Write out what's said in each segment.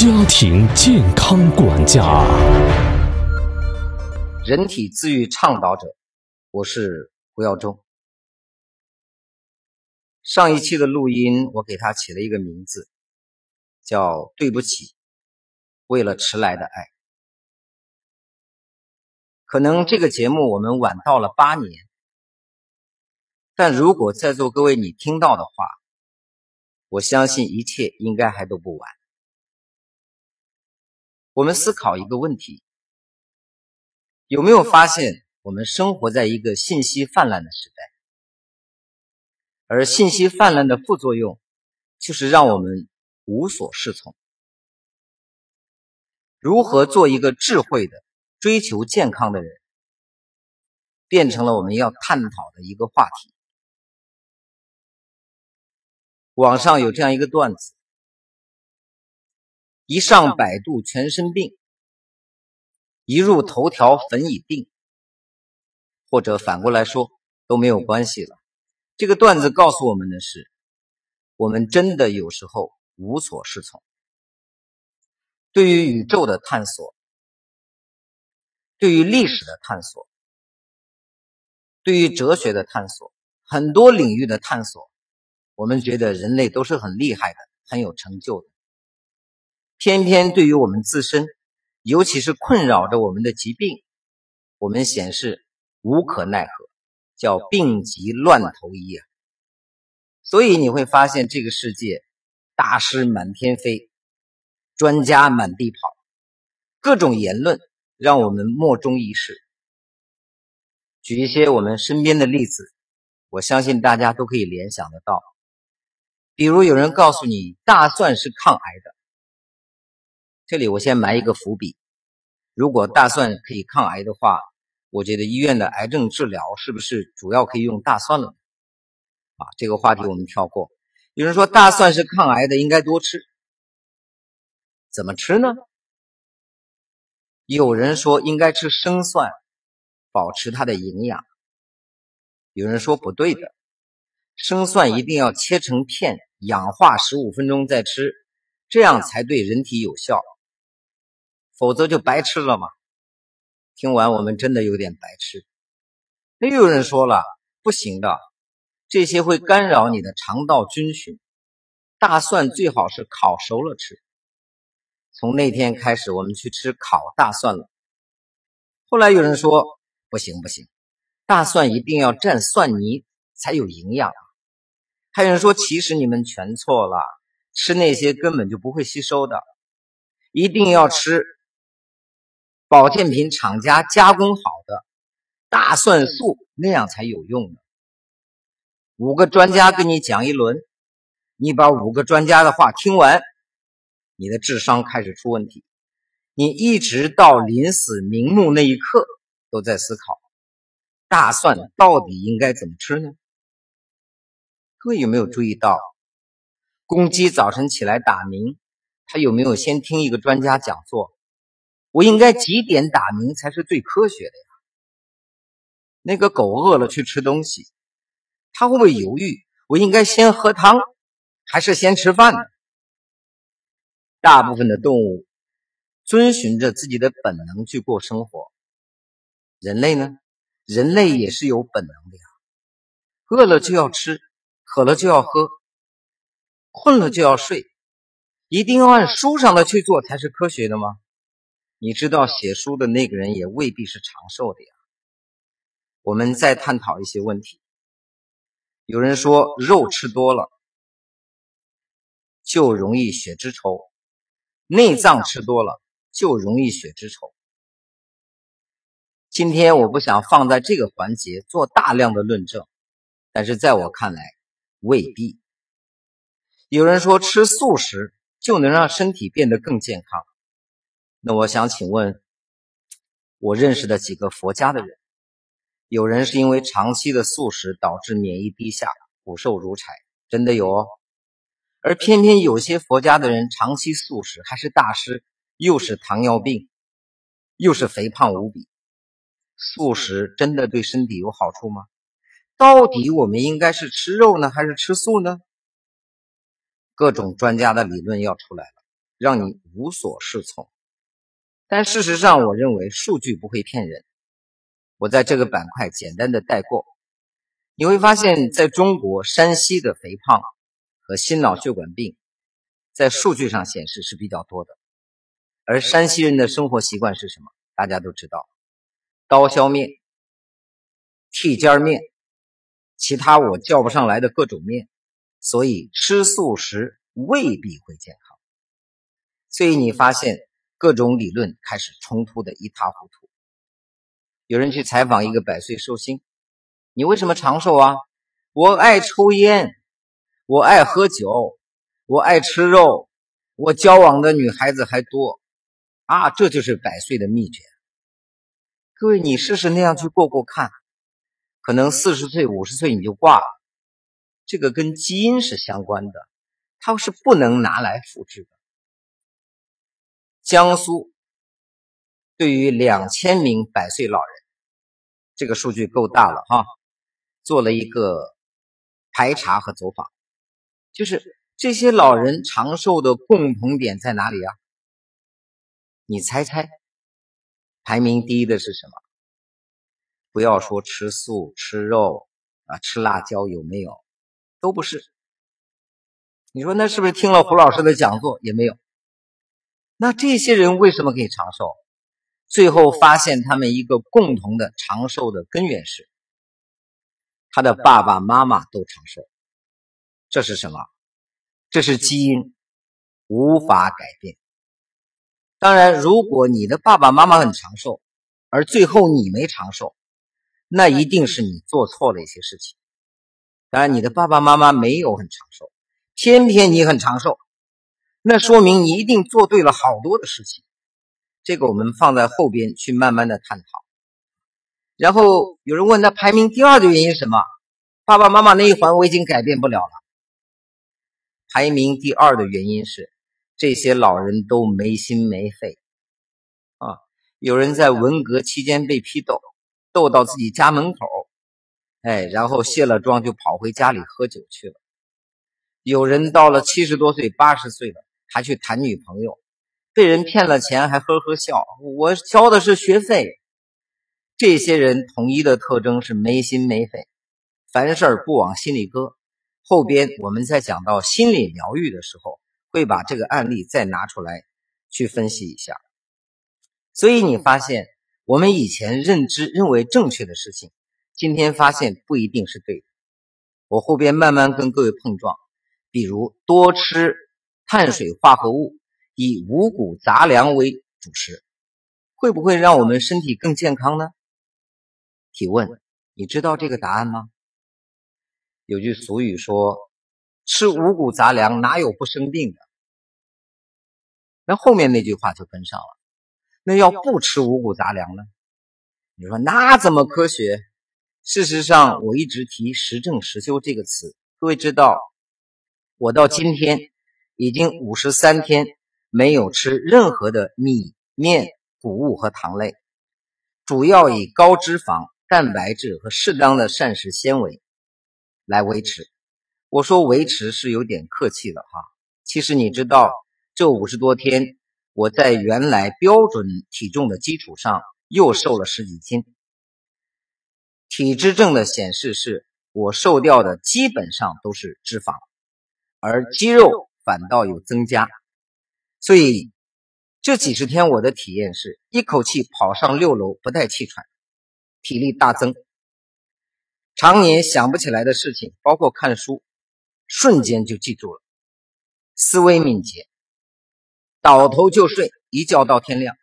家庭健康管家，人体自愈倡导者，我是胡耀中。上一期的录音，我给他起了一个名字，叫“对不起，为了迟来的爱”。可能这个节目我们晚到了八年，但如果在座各位你听到的话，我相信一切应该还都不晚。我们思考一个问题：有没有发现，我们生活在一个信息泛滥的时代？而信息泛滥的副作用，就是让我们无所适从。如何做一个智慧的、追求健康的人，变成了我们要探讨的一个话题。网上有这样一个段子。一上百度全身病，一入头条粉已定，或者反过来说都没有关系了。这个段子告诉我们的是，我们真的有时候无所适从。对于宇宙的探索，对于历史的探索，对于哲学的探索，很多领域的探索，我们觉得人类都是很厉害的，很有成就的。偏偏对于我们自身，尤其是困扰着我们的疾病，我们显示无可奈何，叫病急乱投医啊。所以你会发现，这个世界大师满天飞，专家满地跑，各种言论让我们莫衷一是。举一些我们身边的例子，我相信大家都可以联想得到。比如有人告诉你，大蒜是抗癌的。这里我先埋一个伏笔，如果大蒜可以抗癌的话，我觉得医院的癌症治疗是不是主要可以用大蒜了？啊，这个话题我们跳过。有人说大蒜是抗癌的，应该多吃，怎么吃呢？有人说应该吃生蒜，保持它的营养。有人说不对的，生蒜一定要切成片，氧化十五分钟再吃，这样才对人体有效。否则就白吃了嘛。听完我们真的有点白痴。那又有人说了，不行的，这些会干扰你的肠道菌群。大蒜最好是烤熟了吃。从那天开始，我们去吃烤大蒜了。后来有人说不行不行，大蒜一定要蘸蒜泥才有营养。还有人说，其实你们全错了，吃那些根本就不会吸收的，一定要吃。保健品厂家加工好的大蒜素，那样才有用呢。五个专家跟你讲一轮，你把五个专家的话听完，你的智商开始出问题。你一直到临死瞑目那一刻，都在思考大蒜到底应该怎么吃呢？各位有没有注意到，公鸡早晨起来打鸣，它有没有先听一个专家讲座？我应该几点打鸣才是最科学的呀？那个狗饿了去吃东西，它会不会犹豫？我应该先喝汤还是先吃饭呢？大部分的动物遵循着自己的本能去过生活，人类呢？人类也是有本能的呀。饿了就要吃，渴了就要喝，困了就要睡，一定要按书上的去做才是科学的吗？你知道写书的那个人也未必是长寿的呀。我们再探讨一些问题。有人说肉吃多了就容易血脂稠，内脏吃多了就容易血脂稠。今天我不想放在这个环节做大量的论证，但是在我看来未必。有人说吃素食就能让身体变得更健康。那我想请问，我认识的几个佛家的人，有人是因为长期的素食导致免疫低下，骨瘦如柴，真的有哦。而偏偏有些佛家的人长期素食还是大师，又是糖尿病，又是肥胖无比。素食真的对身体有好处吗？到底我们应该是吃肉呢，还是吃素呢？各种专家的理论要出来了。让你无所适从。但事实上，我认为数据不会骗人。我在这个板块简单的带过，你会发现在中国，山西的肥胖和心脑血管病在数据上显示是比较多的。而山西人的生活习惯是什么？大家都知道，刀削面、剔尖面，其他我叫不上来的各种面，所以吃素食未必会健康。所以你发现。各种理论开始冲突的一塌糊涂。有人去采访一个百岁寿星：“你为什么长寿啊？”“我爱抽烟，我爱喝酒，我爱吃肉，我交往的女孩子还多。”啊，这就是百岁的秘诀。各位，你试试那样去过过看，可能四十岁、五十岁你就挂了。这个跟基因是相关的，它是不能拿来复制的。江苏对于两千名百岁老人，这个数据够大了哈，做了一个排查和走访，就是这些老人长寿的共同点在哪里啊？你猜猜，排名第一的是什么？不要说吃素、吃肉啊，吃辣椒有没有？都不是。你说那是不是听了胡老师的讲座也没有？那这些人为什么可以长寿？最后发现他们一个共同的长寿的根源是，他的爸爸妈妈都长寿。这是什么？这是基因，无法改变。当然，如果你的爸爸妈妈很长寿，而最后你没长寿，那一定是你做错了一些事情。当然，你的爸爸妈妈没有很长寿，偏偏你很长寿。那说明你一定做对了好多的事情，这个我们放在后边去慢慢的探讨。然后有人问，那排名第二的原因是什么？爸爸妈妈那一环我已经改变不了了。排名第二的原因是这些老人都没心没肺啊！有人在文革期间被批斗，斗到自己家门口，哎，然后卸了妆就跑回家里喝酒去了。有人到了七十多岁、八十岁了。还去谈女朋友，被人骗了钱还呵呵笑。我交的是学费。这些人统一的特征是没心没肺，凡事不往心里搁。后边我们在讲到心理疗愈的时候，会把这个案例再拿出来去分析一下。所以你发现，我们以前认知认为正确的事情，今天发现不一定是对的。我后边慢慢跟各位碰撞，比如多吃。碳水化合物以五谷杂粮为主食，会不会让我们身体更健康呢？提问：你知道这个答案吗？有句俗语说：“吃五谷杂粮哪有不生病的？”那后面那句话就跟上了。那要不吃五谷杂粮呢？你说那怎么科学？事实上，我一直提“实证实修”这个词，各位知道，我到今天。已经五十三天没有吃任何的米面谷物和糖类，主要以高脂肪、蛋白质和适当的膳食纤维来维持。我说维持是有点客气了哈，其实你知道，这五十多天我在原来标准体重的基础上又瘦了十几斤。体脂症的显示是我瘦掉的基本上都是脂肪，而肌肉。反倒有增加，所以这几十天我的体验是一口气跑上六楼不带气喘，体力大增。常年想不起来的事情，包括看书，瞬间就记住了。思维敏捷，倒头就睡，一觉到天亮，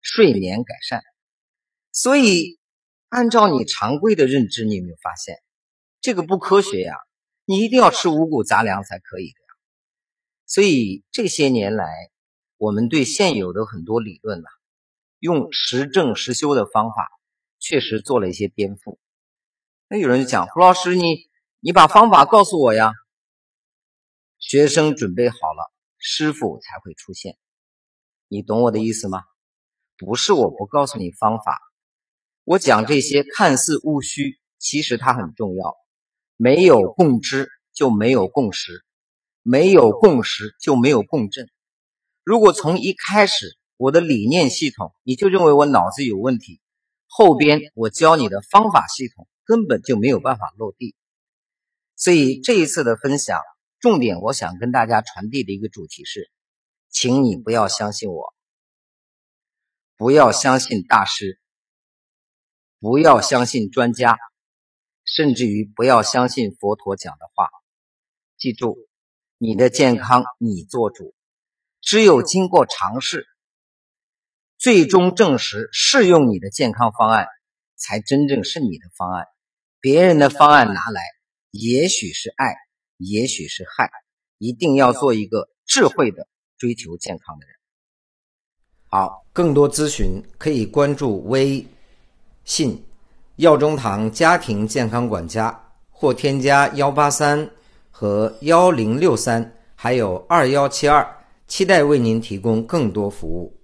睡眠改善。所以按照你常规的认知，你有没有发现这个不科学呀？你一定要吃五谷杂粮才可以的。所以这些年来，我们对现有的很多理论呐，用实证实修的方法，确实做了一些颠覆。那有人就讲胡老师，你你把方法告诉我呀。学生准备好了，师傅才会出现。你懂我的意思吗？不是我不告诉你方法，我讲这些看似务虚，其实它很重要。没有共知，就没有共识。没有共识就没有共振。如果从一开始我的理念系统你就认为我脑子有问题，后边我教你的方法系统根本就没有办法落地。所以这一次的分享，重点我想跟大家传递的一个主题是，请你不要相信我，不要相信大师，不要相信专家。甚至于不要相信佛陀讲的话，记住，你的健康你做主。只有经过尝试，最终证实适用你的健康方案，才真正是你的方案。别人的方案拿来，也许是爱，也许是害。一定要做一个智慧的追求健康的人。好，更多咨询可以关注微信。药中堂家庭健康管家，或添加幺八三和幺零六三，还有二幺七二，期待为您提供更多服务。